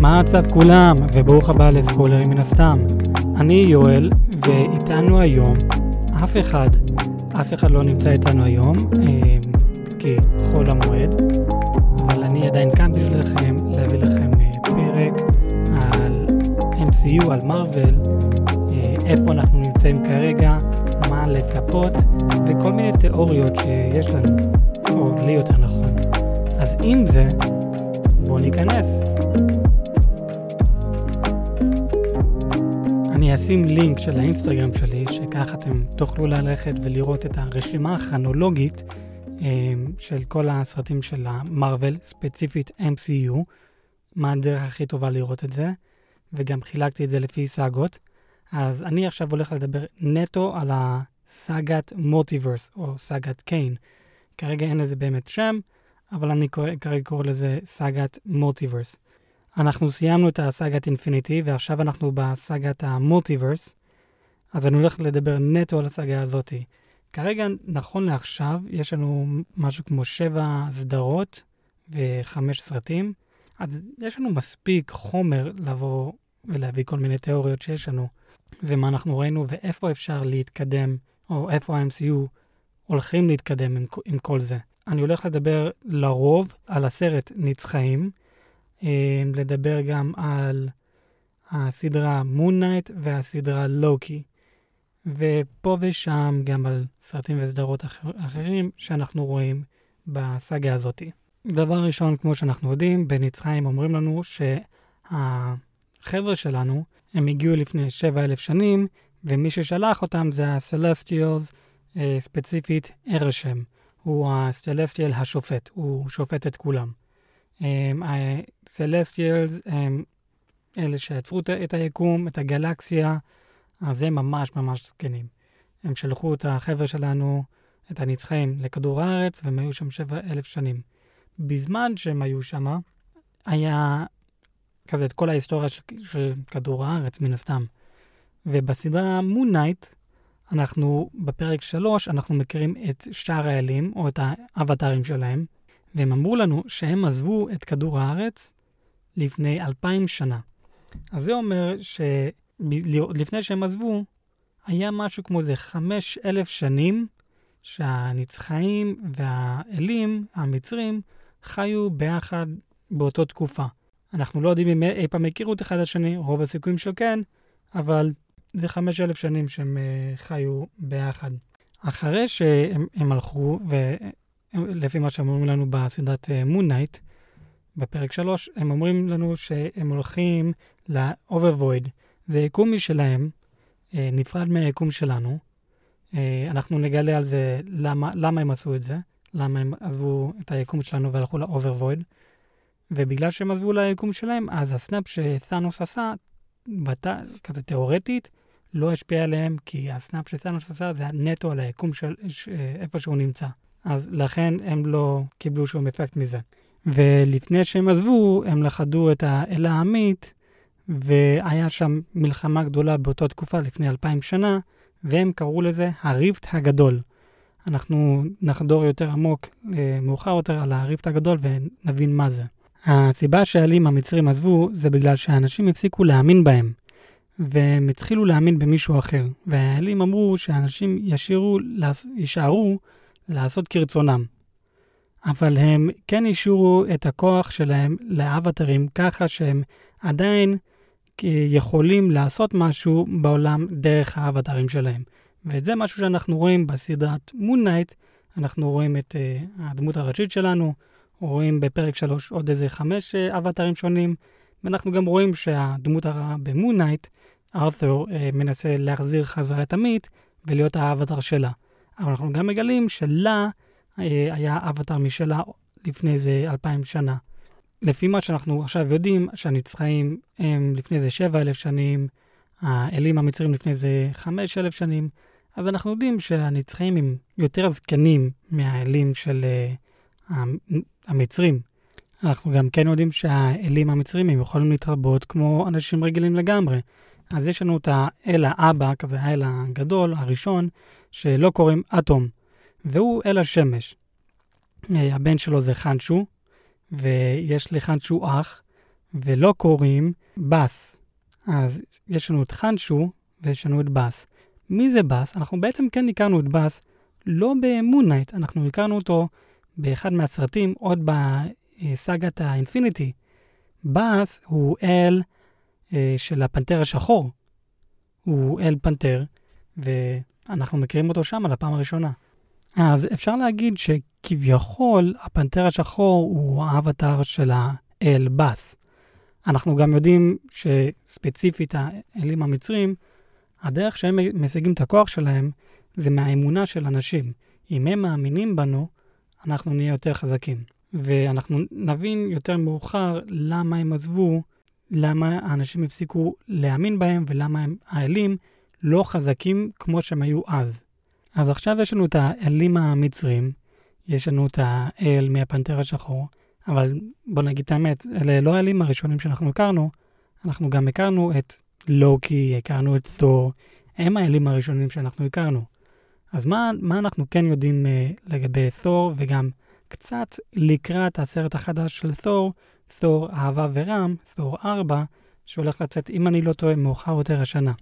מה המצב כולם, וברוך הבא לספוילרים מן הסתם. אני יואל, ואיתנו היום אף אחד, אף אחד לא נמצא איתנו היום, אה, כי חול המועד, אבל אני עדיין כאן בשבילכם להביא לכם אה, פרק על MCU, על מארוול, אה, איפה אנחנו נמצאים כרגע, מה לצפות, וכל מיני תיאוריות שיש לנו, או לי יותר נכון. אז עם זה, בואו ניכנס. אני אשים לינק של האינסטגרם שלי, שככה אתם תוכלו ללכת ולראות את הרשימה הכרונולוגית אה, של כל הסרטים של המרוויל, ספציפית MCU, מה הדרך הכי טובה לראות את זה, וגם חילקתי את זה לפי סאגות. אז אני עכשיו הולך לדבר נטו על הסאגת מולטיברס, או סאגת קיין. כרגע אין לזה באמת שם, אבל אני כרגע קורא לזה סאגת מולטיברס. אנחנו סיימנו את הסאגת אינפיניטי, ועכשיו אנחנו בסאגת המולטיברס, אז אני הולך לדבר נטו על הסאגה הזאתי. כרגע, נכון לעכשיו, יש לנו משהו כמו שבע סדרות וחמש סרטים, אז יש לנו מספיק חומר לבוא ולהביא כל מיני תיאוריות שיש לנו, ומה אנחנו ראינו ואיפה אפשר להתקדם, או איפה ה-MCU הולכים להתקדם עם, עם כל זה. אני הולך לדבר לרוב על הסרט נצחאים, אה, לדבר גם על הסדרה מון נייט והסדרה לוקי, ופה ושם גם על סרטים וסדרות אחר, אחרים שאנחנו רואים בסאגה הזאתי. דבר ראשון, כמו שאנחנו יודעים, בנצחיים אומרים לנו שהחבר'ה שלנו, הם הגיעו לפני 7,000 שנים, ומי ששלח אותם זה הסלסטיאלס, אה, ספציפית ארשם. הוא הסלסטיאל השופט, הוא שופט את כולם. הסלסטיאלס הם אלה שיצרו את היקום, את הגלקסיה, אז הם ממש ממש זקנים. הם שלחו את החבר'ה שלנו, את הנצחים, לכדור הארץ, והם היו שם שבע אלף שנים. בזמן שהם היו שם, היה כזה את כל ההיסטוריה של, של כדור הארץ, מן הסתם. ובסדרה מון נייט, אנחנו, בפרק 3, אנחנו מכירים את שאר האלים, או את האבטרים שלהם, והם אמרו לנו שהם עזבו את כדור הארץ לפני אלפיים שנה. אז זה אומר שלפני שהם עזבו, היה משהו כמו איזה חמש אלף שנים שהנצחיים והאלים, המצרים, חיו ביחד באותו תקופה. אנחנו לא יודעים אם אי פעם הכירו את אחד השני, רוב הסיכויים של כן, אבל זה חמש אלף שנים שהם אה, חיו ביחד. אחרי שהם הלכו, ולפי מה שהם אומרים לנו בסדרת מון אה, נייט, בפרק 3, הם אומרים לנו שהם הולכים ל-overvoid. זה יקום משלהם, אה, נפרד מהיקום שלנו. אה, אנחנו נגלה על זה למה, למה הם עשו את זה, למה הם עזבו את היקום שלנו והלכו ל-overvoid. ובגלל שהם עזבו ליקום שלהם, אז הסנאפ שסאנוס עשה, בת... כזה תיאורטית, לא השפיע עליהם, כי הסנאפ שסאנוס עשה זה נטו על היקום של. איפה שהוא נמצא. אז לכן הם לא קיבלו שום אפקט מזה. ולפני שהם עזבו, הם לכדו את האל העמית, והיה שם מלחמה גדולה באותה תקופה, לפני אלפיים שנה, והם קראו לזה הריפט הגדול. אנחנו נחדור יותר עמוק אה, מאוחר יותר על הריפט הגדול ונבין מה זה. הסיבה שהאלים המצרים עזבו זה בגלל שהאנשים הפסיקו להאמין בהם, והם התחילו להאמין במישהו אחר, והאלים אמרו שאנשים ישירו, יישארו לעשות כרצונם. אבל הם כן השאירו את הכוח שלהם לאבטרים ככה שהם עדיין יכולים לעשות משהו בעולם דרך האבטרים שלהם. וזה משהו שאנחנו רואים בסדרת מון נייט, אנחנו רואים את אה, הדמות הראשית שלנו, רואים בפרק 3 עוד איזה חמש אה, אבטרים שונים, ואנחנו גם רואים שהדמות הרעה במון נייט, ארת'ור, אה, מנסה להחזיר חזרה את עמית ולהיות האבטר שלה. אבל אנחנו גם מגלים שלה אה, היה אבטר משלה לפני איזה אלפיים שנה. לפי מה שאנחנו עכשיו יודעים, שהנצחאים הם לפני איזה שבע אלף שנים, האלים המצרים לפני איזה חמש אלף שנים, אז אנחנו יודעים שהנצחאים הם יותר זקנים מהאלים של uh, המצרים. אנחנו גם כן יודעים שהאלים המצרים הם יכולים להתרבות כמו אנשים רגילים לגמרי. אז יש לנו את האל האבא, כזה האל הגדול, הראשון, שלא קוראים אטום, והוא אל השמש. אה, הבן שלו זה חנשו, ויש לחנשו אח, ולא קוראים בס. אז יש לנו את חנשו ויש לנו את בס. מי זה בס? אנחנו בעצם כן הכרנו את בס לא במונייט, אנחנו הכרנו אותו באחד מהסרטים, עוד בסאגת האינפיניטי. בס הוא אל אה, של הפנתר השחור. הוא אל פנתר, ואנחנו מכירים אותו שם על הפעם הראשונה. אז אפשר להגיד שכביכול הפנתר השחור הוא האבטר של האל בס. אנחנו גם יודעים שספציפית האלים המצרים, הדרך שהם משיגים את הכוח שלהם זה מהאמונה של אנשים. אם הם מאמינים בנו, אנחנו נהיה יותר חזקים. ואנחנו נבין יותר מאוחר למה הם עזבו, למה האנשים הפסיקו להאמין בהם ולמה הם, האלים לא חזקים כמו שהם היו אז. אז עכשיו יש לנו את האלים המצרים, יש לנו את האל מהפנתר השחור, אבל בוא נגיד את האמת, אלה לא האלים הראשונים שאנחנו הכרנו, אנחנו גם הכרנו את לוקי, הכרנו את תור, הם האלים הראשונים שאנחנו הכרנו. אז מה, מה אנחנו כן יודעים uh, לגבי תור, וגם קצת לקראת הסרט החדש של תור, תור אהבה ורם, תור 4, שהולך לצאת, אם אני לא טועה, מאוחר יותר השנה.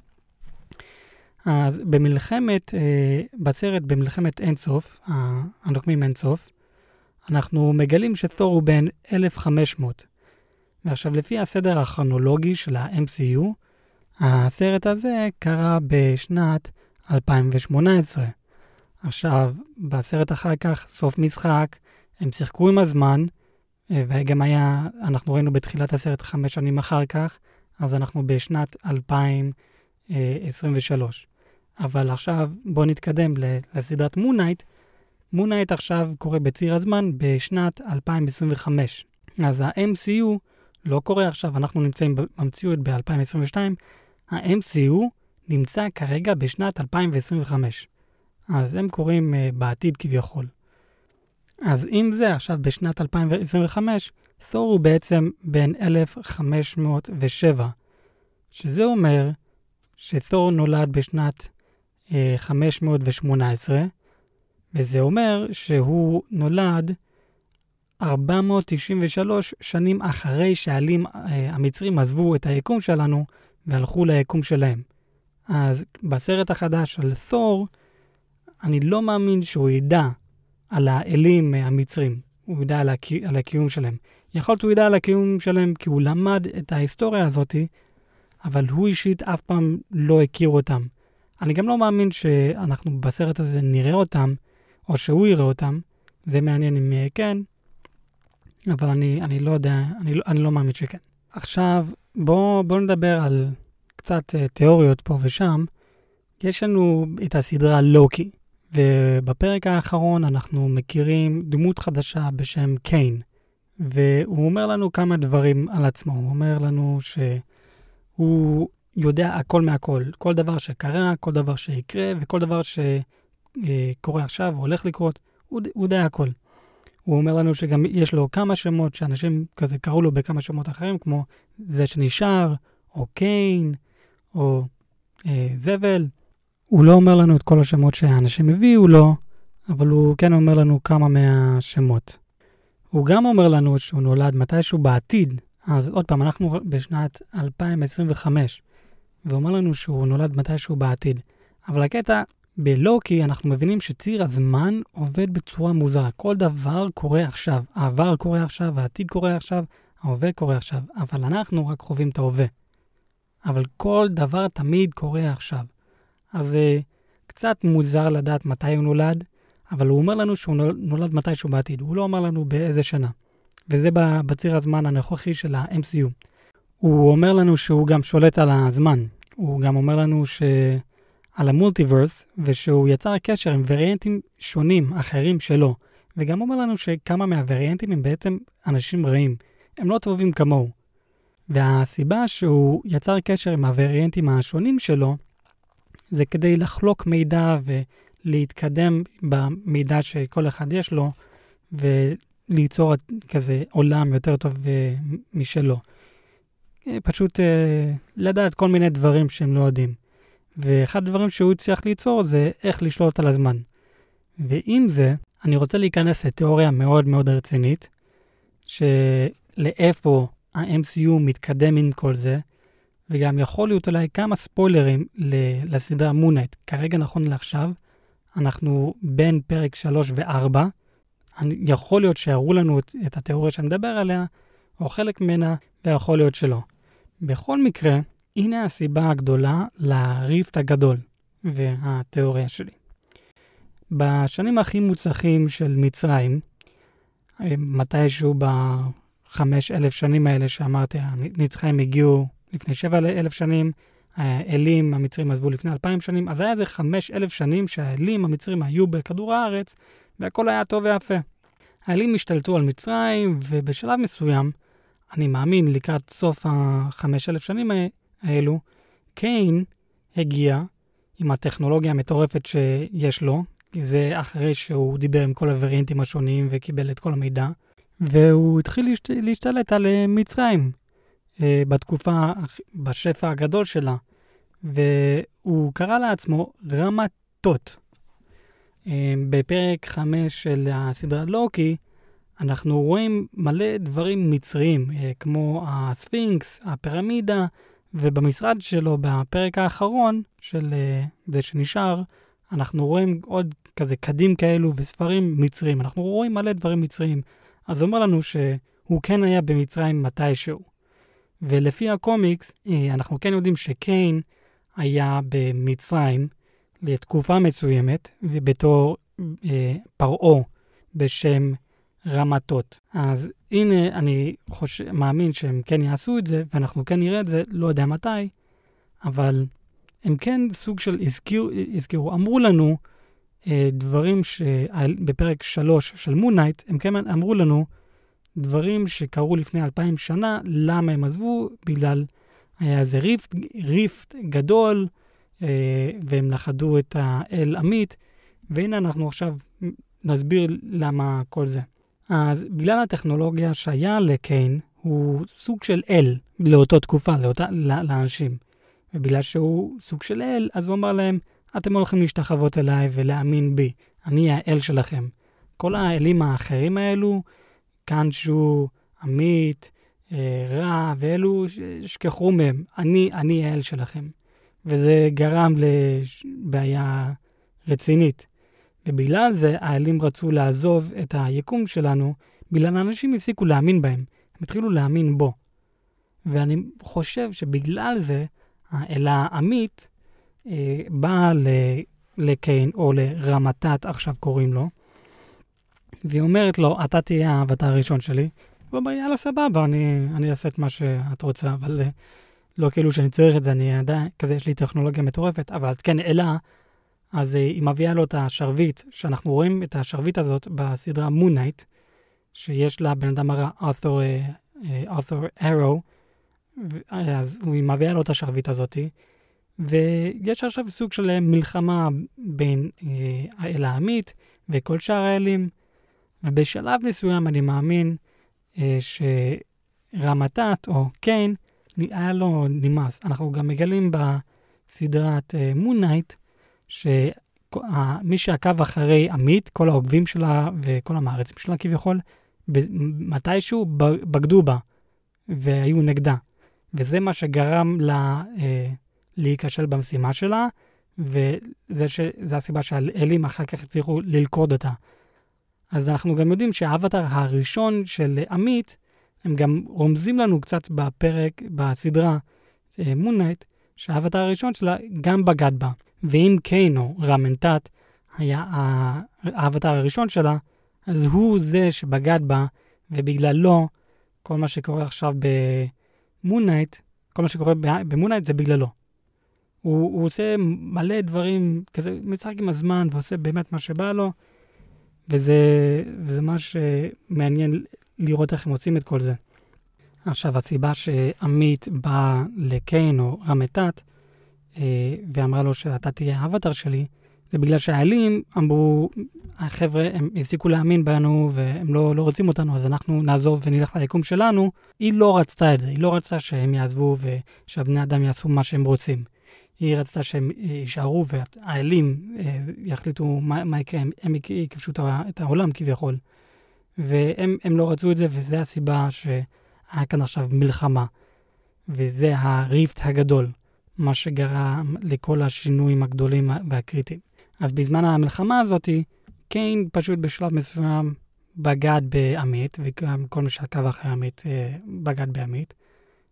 אז במלחמת, אה, בסרט במלחמת אינסוף, הנוקמים אינסוף, אנחנו מגלים שתור הוא בן 1500. ועכשיו, לפי הסדר הכרונולוגי של ה-MCU, הסרט הזה קרה בשנת 2018. עכשיו, בסרט אחר כך, סוף משחק, הם שיחקו עם הזמן, אה, וגם היה, אנחנו ראינו בתחילת הסרט חמש שנים אחר כך, אז אנחנו בשנת 2023. אבל עכשיו בואו נתקדם לסדרת מונייט. מונייט עכשיו קורה בציר הזמן בשנת 2025. אז ה-MCU לא קורה עכשיו, אנחנו נמצאים במציאות ב-2022, ה-MCU נמצא כרגע בשנת 2025. אז הם קורים uh, בעתיד כביכול. אז אם זה עכשיו בשנת 2025, תור הוא בעצם בן 1507, שזה אומר שתור נולד בשנת 518, וזה אומר שהוא נולד 493 שנים אחרי שהעלים אה, המצרים עזבו את היקום שלנו והלכו ליקום שלהם. אז בסרט החדש של תור, אני לא מאמין שהוא ידע על האלים אה, המצרים, הוא ידע על, הקי, על הקיום שלהם. יכול להיות הוא ידע על הקיום שלהם כי הוא למד את ההיסטוריה הזאתי, אבל הוא אישית אף פעם לא הכיר אותם. אני גם לא מאמין שאנחנו בסרט הזה נראה אותם, או שהוא יראה אותם. זה מעניין אם כן, אבל אני, אני לא יודע, אני, לא, אני לא מאמין שכן. עכשיו, בואו בוא נדבר על קצת uh, תיאוריות פה ושם. יש לנו את הסדרה לוקי, ובפרק האחרון אנחנו מכירים דמות חדשה בשם קיין, והוא אומר לנו כמה דברים על עצמו. הוא אומר לנו שהוא יודע הכל מהכל. כל דבר שקרה, כל דבר שיקרה, וכל דבר שקורה עכשיו או הולך לקרות, הוא, הוא יודע הכל. הוא אומר לנו שגם יש לו כמה שמות שאנשים כזה קראו לו בכמה שמות אחרים, כמו זה שנשאר, או קיין, או אה, זבל. הוא לא אומר לנו את כל השמות שהאנשים הביאו לו, אבל הוא כן אומר לנו כמה מהשמות. הוא גם אומר לנו שהוא נולד מתישהו בעתיד, אז עוד פעם, אנחנו בשנת 2025. ואומר לנו שהוא נולד מתישהו בעתיד. אבל הקטע, בלוקי אנחנו מבינים שציר הזמן עובד בצורה מוזרה. כל דבר קורה עכשיו. העבר קורה עכשיו, העתיד קורה עכשיו, ההווה קורה עכשיו. אבל אנחנו רק חווים את ההווה. אבל כל דבר תמיד קורה עכשיו. אז זה קצת מוזר לדעת מתי הוא נולד, אבל הוא אומר לנו שהוא נולד מתישהו בעתיד. הוא לא אומר לנו באיזה שנה. וזה בציר הזמן הנוכחי של ה-MCU. הוא אומר לנו שהוא גם שולט על הזמן. הוא גם אומר לנו ש... על המולטיברס, ושהוא יצר קשר עם וריאנטים שונים, אחרים שלו. וגם אומר לנו שכמה מהווריאנטים הם בעצם אנשים רעים. הם לא טובים כמוהו. והסיבה שהוא יצר קשר עם הווריאנטים השונים שלו, זה כדי לחלוק מידע ולהתקדם במידע שכל אחד יש לו, וליצור כזה עולם יותר טוב אה, משלו. אה, פשוט אה, לדעת כל מיני דברים שהם לא יודעים. ואחד הדברים שהוא הצליח ליצור זה איך לשלוט על הזמן. ועם זה, אני רוצה להיכנס לתיאוריה מאוד מאוד רצינית, שלאיפה ה-MCU מתקדם עם כל זה, וגם יכול להיות אולי כמה ספוילרים לסדרה מונט. כרגע, נכון לעכשיו, אנחנו בין פרק 3 ו-4. יכול להיות שיראו לנו את, את התיאוריה שאני מדבר עליה, או חלק ממנה, ויכול להיות שלא. בכל מקרה, הנה הסיבה הגדולה לריפט הגדול והתיאוריה שלי. בשנים הכי מוצלחים של מצרים, מתישהו בחמש אלף שנים האלה שאמרתי, הנצחיים הגיעו לפני שבע אלף שנים, האלים המצרים עזבו לפני אלפיים שנים, אז היה איזה חמש אלף שנים שהאלים המצרים היו בכדור הארץ, והכל היה טוב ויפה. האלים השתלטו על מצרים, ובשלב מסוים, אני מאמין לקראת סוף החמש אלף שנים האלו, קיין הגיע עם הטכנולוגיה המטורפת שיש לו, כי זה אחרי שהוא דיבר עם כל הווריאנטים השונים וקיבל את כל המידע, והוא התחיל להשת... להשתלט על אה, מצרים אה, בתקופה, בשפע הגדול שלה, והוא קרא לעצמו רמתות. אה, בפרק 5 של הסדרה לוקי, אנחנו רואים מלא דברים מצריים, כמו הספינקס, הפירמידה, ובמשרד שלו, בפרק האחרון של זה שנשאר, אנחנו רואים עוד כזה קדים כאלו וספרים מצרים. אנחנו רואים מלא דברים מצריים. אז אומר לנו שהוא כן היה במצרים מתישהו. ולפי הקומיקס, אה, אנחנו כן יודעים שקיין היה במצרים לתקופה מסוימת, ובתור אה, פרעה בשם רמתות. אז הנה, אני חושב, מאמין שהם כן יעשו את זה, ואנחנו כן נראה את זה, לא יודע מתי, אבל הם כן סוג של הזכירו, הזכירו אמרו לנו אה, דברים שבפרק 3 של מונייט, הם כן אמרו לנו דברים שקרו לפני אלפיים שנה, למה הם עזבו? בגלל היה איזה ריפט, ריפט גדול, אה, והם לכדו את האל עמית, והנה אנחנו עכשיו נסביר למה כל זה. אז בגלל הטכנולוגיה שהיה לקיין, הוא סוג של אל לאותו תקופה, לאותה, לאנשים. ובגלל שהוא סוג של אל, אז הוא אמר להם, אתם הולכים להשתחוות אליי ולהאמין בי, אני האל שלכם. כל האלים האחרים האלו, קאנצ'ו, עמית, אה, רע, ואלו, שכחו מהם, אני, אני האל שלכם. וזה גרם לבעיה רצינית. ובגלל זה האלים רצו לעזוב את היקום שלנו, בגלל האנשים הפסיקו להאמין בהם, הם התחילו להאמין בו. ואני חושב שבגלל זה, האלה העמית אה, באה לקיין, או לרמתת עכשיו קוראים לו, והיא אומרת לו, אתה תהיה האבטר הראשון שלי. הוא אומר, יאללה, סבבה, אני, אני אעשה את מה שאת רוצה, אבל אה, לא כאילו שאני צריך את זה, אני עדיין, כזה, יש לי טכנולוגיה מטורפת, אבל כן, אלה, אז אה, היא מביאה לו את השרביט, שאנחנו רואים את השרביט הזאת בסדרה מונייט, שיש לה בן אדם הרע, ארתור, ארו, אז היא מביאה לו את השרביט הזאתי, ויש עכשיו סוג של מלחמה בין אה, האל העמית וכל שאר האלים, ובשלב מסוים אני מאמין אה, שרמתת או קיין, היה לו נמאס. אנחנו גם מגלים בסדרת אה, מונייט, שמי שעקב אחרי עמית, כל העוקבים שלה וכל המערצים שלה כביכול, מתישהו בגדו בה והיו נגדה. וזה מה שגרם לה אה, להיכשל במשימה שלה, וזו הסיבה שהאלים אחר כך הצליחו ללכוד אותה. אז אנחנו גם יודעים שהאבטר הראשון של עמית, הם גם רומזים לנו קצת בפרק, בסדרה מונייט, אה, שהאבטר הראשון שלה גם בגד בה. ואם קיינו, רמנטט, היה האבטר הראשון שלה, אז הוא זה שבגד בה, ובגללו כל מה שקורה עכשיו במונייט, כל מה שקורה במונייט זה בגללו. הוא, הוא עושה מלא דברים, כזה משחק עם הזמן ועושה באמת מה שבא לו, וזה, וזה מה שמעניין לראות איך הם עושים את כל זה. עכשיו, הסיבה שעמית בא לקיין או רמתת, אה, ואמרה לו שאתה תהיה האבטר שלי, זה בגלל שהאלים אמרו, החבר'ה, הם הפסיקו להאמין בנו והם לא, לא רוצים אותנו, אז אנחנו נעזוב ונלך ליקום שלנו. היא לא רצתה את זה, היא לא רצתה שהם יעזבו ושהבני אדם יעשו מה שהם רוצים. היא רצתה שהם אה, יישארו והאלים אה, יחליטו מה, מה יקרה, הם, הם יכבשו את העולם כביכול. והם לא רצו את זה, וזו הסיבה היה כאן עכשיו מלחמה, וזה הריפט הגדול, מה שגרם לכל השינויים הגדולים והקריטיים. אז בזמן המלחמה הזאת, קיין פשוט בשלב מסוים בגד בעמית, וגם כל מי שעקב אחרי עמית אה, בגד בעמית,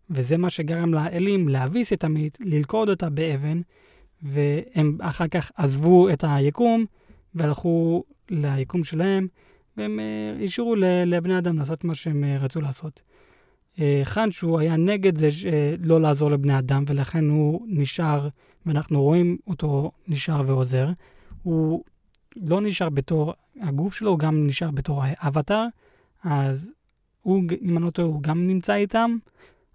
וזה מה שגרם לאלים להביס את עמית, ללכוד אותה באבן, והם אחר כך עזבו את היקום והלכו ליקום שלהם, והם אה, השאירו לבני אדם לעשות מה שהם אה, רצו לעשות. חנשו היה נגד זה לא לעזור לבני אדם, ולכן הוא נשאר, ואנחנו רואים אותו נשאר ועוזר. הוא לא נשאר בתור, הגוף שלו גם נשאר בתור האבטר, אז הוא, אם אני לא טועה, הוא גם נמצא איתם,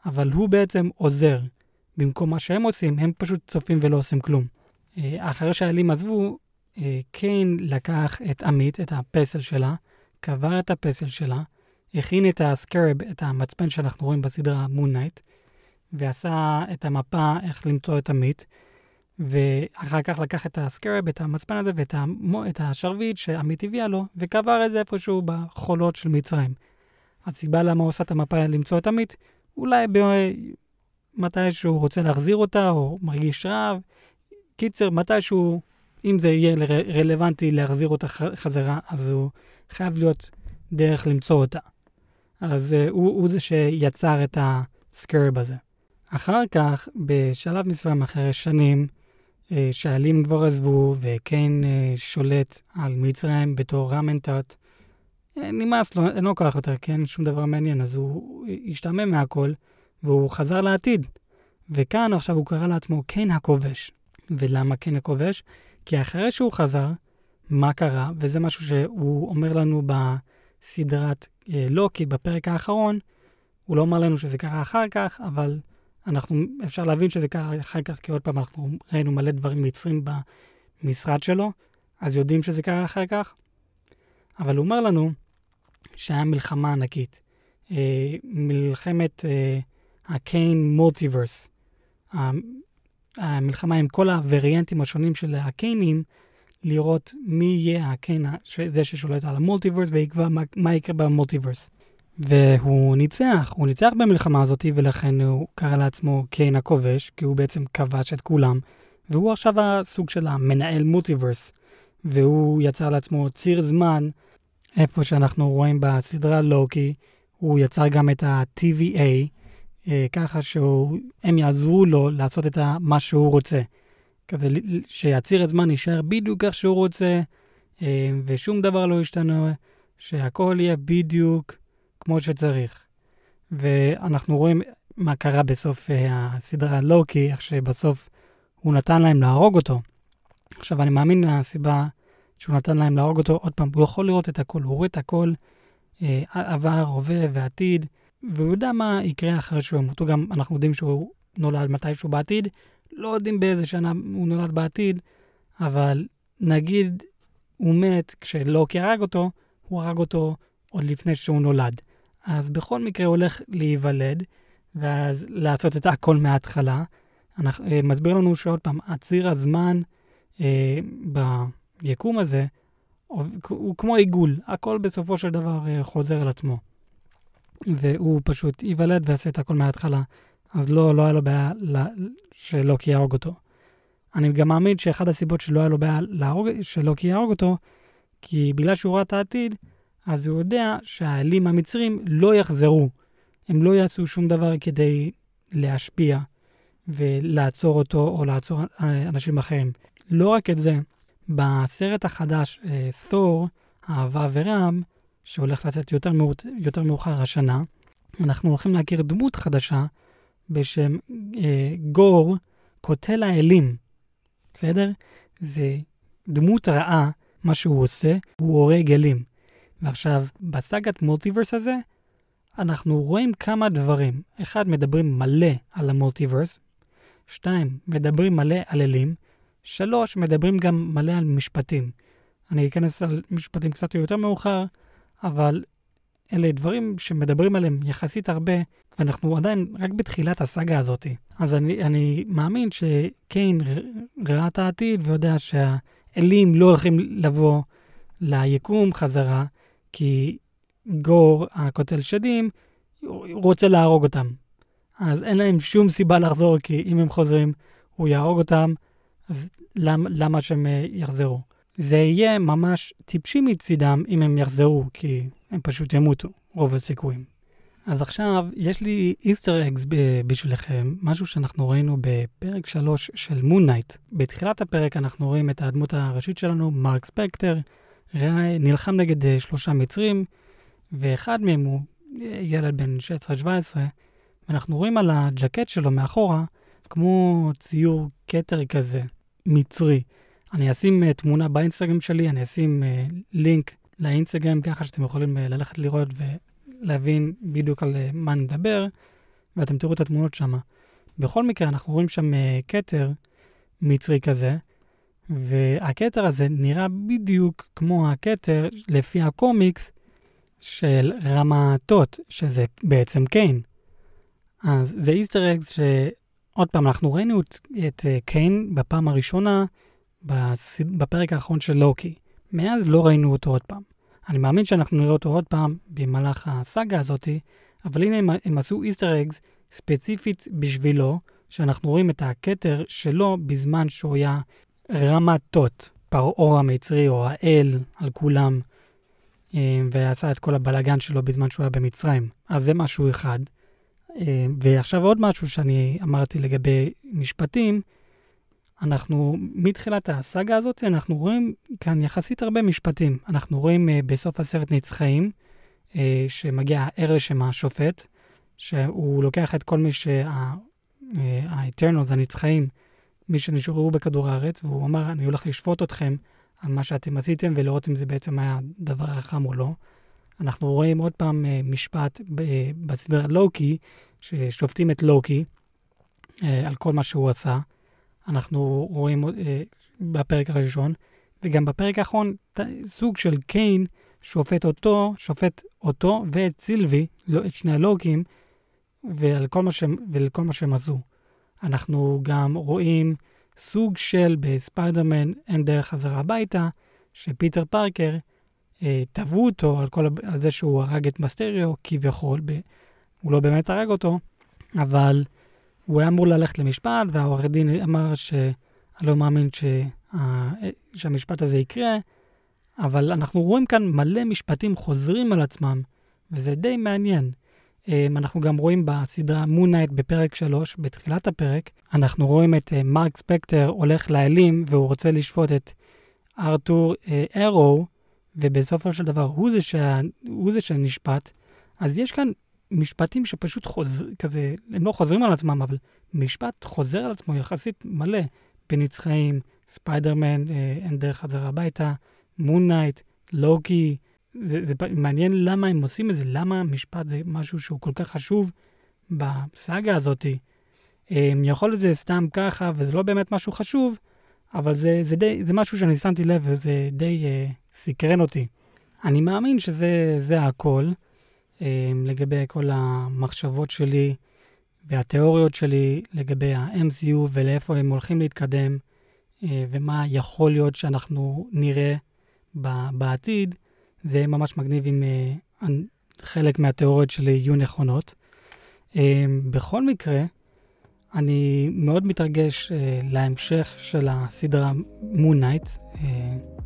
אבל הוא בעצם עוזר. במקום מה שהם עושים, הם פשוט צופים ולא עושים כלום. אה, אחרי שהאלים עזבו, אה, קיין לקח את עמית, את הפסל שלה, קבר את הפסל שלה, הכין את ה scarab, את המצפן שאנחנו רואים בסדרה מון נייט, ועשה את המפה איך למצוא את עמית, ואחר כך לקח את ה scarab, את המצפן הזה ואת המו, השרביט שעמית הביאה לו, וקבר את זה איפשהו בחולות של מצרים. הסיבה למה הוא עושה את המפה למצוא את עמית, אולי מתי שהוא רוצה להחזיר אותה, או מרגיש רעב. קיצר, מתי שהוא, אם זה יהיה רלוונטי להחזיר אותה חזרה, אז הוא חייב להיות דרך למצוא אותה. אז uh, הוא, הוא זה שיצר את הסקרב הזה. אחר כך, בשלב מסוים אחרי שנים, uh, שהעלים כבר עזבו וקיין uh, שולט על מצרים בתור רמנטות, uh, נמאס לו, אין לו כוח יותר, כן? שום דבר מעניין, אז הוא השתעמם מהכל, והוא חזר לעתיד. וכאן עכשיו הוא קרא לעצמו קיין הכובש. ולמה קיין הכובש? כי אחרי שהוא חזר, מה קרה? וזה משהו שהוא אומר לנו בסדרת אה, לוקי, בפרק האחרון. הוא לא אומר לנו שזה קרה אחר כך, אבל אנחנו, אפשר להבין שזה קרה אחר כך, כי עוד פעם אנחנו ראינו מלא דברים מצרים במשרד שלו, אז יודעים שזה קרה אחר כך. אבל הוא אומר לנו שהיה מלחמה ענקית. אה, מלחמת אה, הקיין מולטיברס. המלחמה עם כל הווריאנטים השונים של הקיינים, לראות מי יהיה הקיין, זה ששולט על המולטיברס ויקבע מה, מה יקרה במולטיברס. והוא ניצח, הוא ניצח במלחמה הזאת, ולכן הוא קרא לעצמו קיין הכובש, כי הוא בעצם כבש את כולם, והוא עכשיו הסוג של המנהל מולטיברס, והוא יצר לעצמו ציר זמן, איפה שאנחנו רואים בסדרה לוקי, הוא יצר גם את ה-TVA, אה, ככה שהם יעזרו לו לעשות את מה שהוא רוצה. כזה שיציר את זמן יישאר בדיוק איך שהוא רוצה, אה, ושום דבר לא ישתנה, שהכל יהיה בדיוק כמו שצריך. ואנחנו רואים מה קרה בסוף אה, הסדרה לוקי, איך שבסוף הוא נתן להם להרוג אותו. עכשיו, אני מאמין מהסיבה שהוא נתן להם להרוג אותו, עוד פעם, הוא יכול לראות את הכל, הוא רואה את הכל, אה, עבר, הווה ועתיד, והוא יודע מה יקרה אחרי שהוא ימות. גם, אנחנו יודעים שהוא נולד מתישהו בעתיד, לא יודעים באיזה שנה הוא נולד בעתיד, אבל נגיד הוא מת כשלוקי הרג אותו, הוא הרג אותו עוד לפני שהוא נולד. אז בכל מקרה הוא הולך להיוולד, ואז לעשות את הכל מההתחלה. אנחנו, אה, מסביר לנו שעוד פעם, הציר הזמן אה, ביקום הזה הוא, כמו עיגול, הכל בסופו של דבר אה, חוזר על עצמו. והוא פשוט ייוולד ויעשה את הכל מההתחלה. אז לא, לא היה לו בעיה שלוקי יהרוג אותו. אני גם מאמין שאחד הסיבות שלא היה לו בעיה להרוג, שלוקי יהרוג אותו, כי בגלל שהוא ראה את העתיד, אז הוא יודע שהאלים המצרים לא יחזרו. הם לא יעשו שום דבר כדי להשפיע ולעצור אותו או לעצור אנשים אחרים. לא רק את זה, בסרט החדש, תור, אה, אהבה ורם, שהולך לצאת יותר, מאוחר, יותר מאוחר השנה, אנחנו הולכים להכיר דמות חדשה בשם אה, גור קוטל האלים, בסדר? זה דמות רעה, מה שהוא עושה, הוא הורג אלים. ועכשיו, בסאגת מולטיברס הזה, אנחנו רואים כמה דברים. אחד, מדברים מלא על המולטיברס. שתיים, מדברים מלא על אלים. שלוש, מדברים גם מלא על משפטים. אני אכנס על משפטים קצת יותר מאוחר, אבל אלה דברים שמדברים עליהם יחסית הרבה, ואנחנו עדיין רק בתחילת הסאגה הזאת. אז אני, אני מאמין שקיין ראה את העתיד ויודע שהאלים לא הולכים לבוא ליקום חזרה, כי גור, הקוטל שדים, רוצה להרוג אותם. אז אין להם שום סיבה לחזור, כי אם הם חוזרים, הוא יהרוג אותם, אז למ, למה שהם אה, יחזרו? זה יהיה ממש טיפשי מצידם אם הם יחזרו, כי הם פשוט ימותו, רוב הסיכויים. אז עכשיו, יש לי Easter eggs בשבילכם, משהו שאנחנו ראינו בפרק 3 של מון נייט. בתחילת הפרק אנחנו רואים את הדמות הראשית שלנו, מרק ספקטר, נלחם נגד אה, שלושה מצרים, ואחד מהם הוא אה, ילד בן 16-17, ואנחנו רואים על הג'קט שלו מאחורה, כמו ציור כתר כזה, מצרי. אני אשים תמונה באינסטגרם שלי, אני אשים לינק לאינסטגרם ככה שאתם יכולים ללכת לראות ולהבין בדיוק על uh, מה אני מדבר, ואתם תראו את התמונות שם. בכל מקרה, אנחנו רואים שם uh, כתר מצרי כזה, והכתר הזה נראה בדיוק כמו הכתר לפי הקומיקס של רמתות, שזה בעצם קיין. אז זה איסטר אקס שעוד פעם, אנחנו ראינו את, את uh, קיין בפעם הראשונה. בפרק האחרון של לוקי. מאז לא ראינו אותו עוד פעם. אני מאמין שאנחנו נראה אותו עוד פעם במהלך הסאגה הזאתי, אבל הנה הם, הם עשו איסטר אקס ספציפית בשבילו, שאנחנו רואים את הכתר שלו בזמן שהוא היה רמתות, פרעה המצרי או האל על כולם, אה, ועשה את כל הבלגן שלו בזמן שהוא היה במצרים. אז זה משהו אחד. אה, ועכשיו עוד משהו שאני אמרתי לגבי משפטים, אנחנו, מתחילת הסאגה הזאת, אנחנו רואים כאן יחסית הרבה משפטים. אנחנו רואים uh, בסוף הסרט נצחיים, uh, שמגיע ארש עם השופט, שהוא לוקח את כל מי שה-Eternals, uh, הנצחיים, מי שנשארו בכדור הארץ, והוא אמר, אני הולך לשפוט אתכם על מה שאתם עשיתם ולראות אם זה בעצם היה דבר חכם או לא. אנחנו רואים עוד פעם uh, משפט בסדרה לוקי, ששופטים את לוקי uh, על כל מה שהוא עשה. אנחנו רואים uh, בפרק הראשון, וגם בפרק האחרון סוג של קיין שופט אותו, שופט אותו ואת סילבי, לא, את שני הלוקים, ועל כל מה שהם, ולכל מה שהם עשו. אנחנו גם רואים סוג של בספיידרמן אין דרך חזרה הביתה, שפיטר פארקר אה, תבעו אותו על, כל, על זה שהוא הרג את מסטריו, כביכול, ב, הוא לא באמת הרג אותו, אבל הוא היה אמור ללכת למשפט, והעורך דין אמר שאני לא מאמין שה, שהמשפט הזה יקרה, אבל אנחנו רואים כאן מלא משפטים חוזרים על עצמם, וזה די מעניין. אמ, אנחנו גם רואים בסדרה מונייט בפרק 3, בתחילת הפרק, אנחנו רואים את אה, מרק ספקטר הולך לאלים והוא רוצה לשפוט את ארתור ארו, אה, ובסופו של דבר הוא זה, שה, הוא זה שנשפט. אז יש כאן משפטים שפשוט חוזרים, כזה, הם לא חוזרים על עצמם, אבל משפט חוזר על עצמו יחסית מלא. בנצחיים, ספיידרמן, אה, אין דרך חזרה הביתה, מונייט, לוקי, זה, זה מעניין למה הם עושים את זה, למה משפט זה משהו שהוא כל כך חשוב בסאגה הזאת. Um, יכול להיות זה סתם ככה, וזה לא באמת משהו חשוב, אבל זה, זה, די, זה משהו שאני שמתי לב וזה די uh, סקרן אותי. אני מאמין שזה הכל לגבי כל המחשבות שלי והתיאוריות שלי לגבי ה-MCU ולאיפה הם הולכים להתקדם, uh, ומה יכול להיות שאנחנו נראה בעתיד. זה ממש מגניב אם uh, חלק מהתיאוריות שלי יהיו נכונות. בכל מקרה, אני מאוד מתרגש להמשך של הסדרה מון נייט. אה,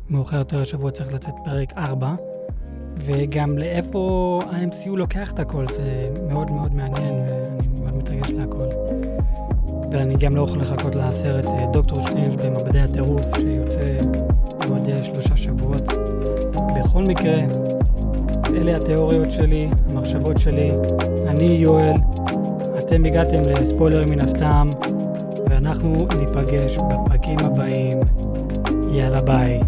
מאוחר יותר השבוע צריך לצאת פרק 4, וגם לאיפה ה-MCU לוקח את הכל, זה מאוד מאוד מעניין ואני מאוד מתרגש להכל. ואני גם לא יכול לחכות לסרט דוקטור סטריינג' בממדי הטירוף שיוצא בעוד שלושה שבועות. בכל מקרה, אלה התיאוריות שלי, המחשבות שלי. אני יואל, אתם הגעתם לספוילר מן הסתם, ואנחנו ניפגש בפרקים הבאים. יאללה ביי.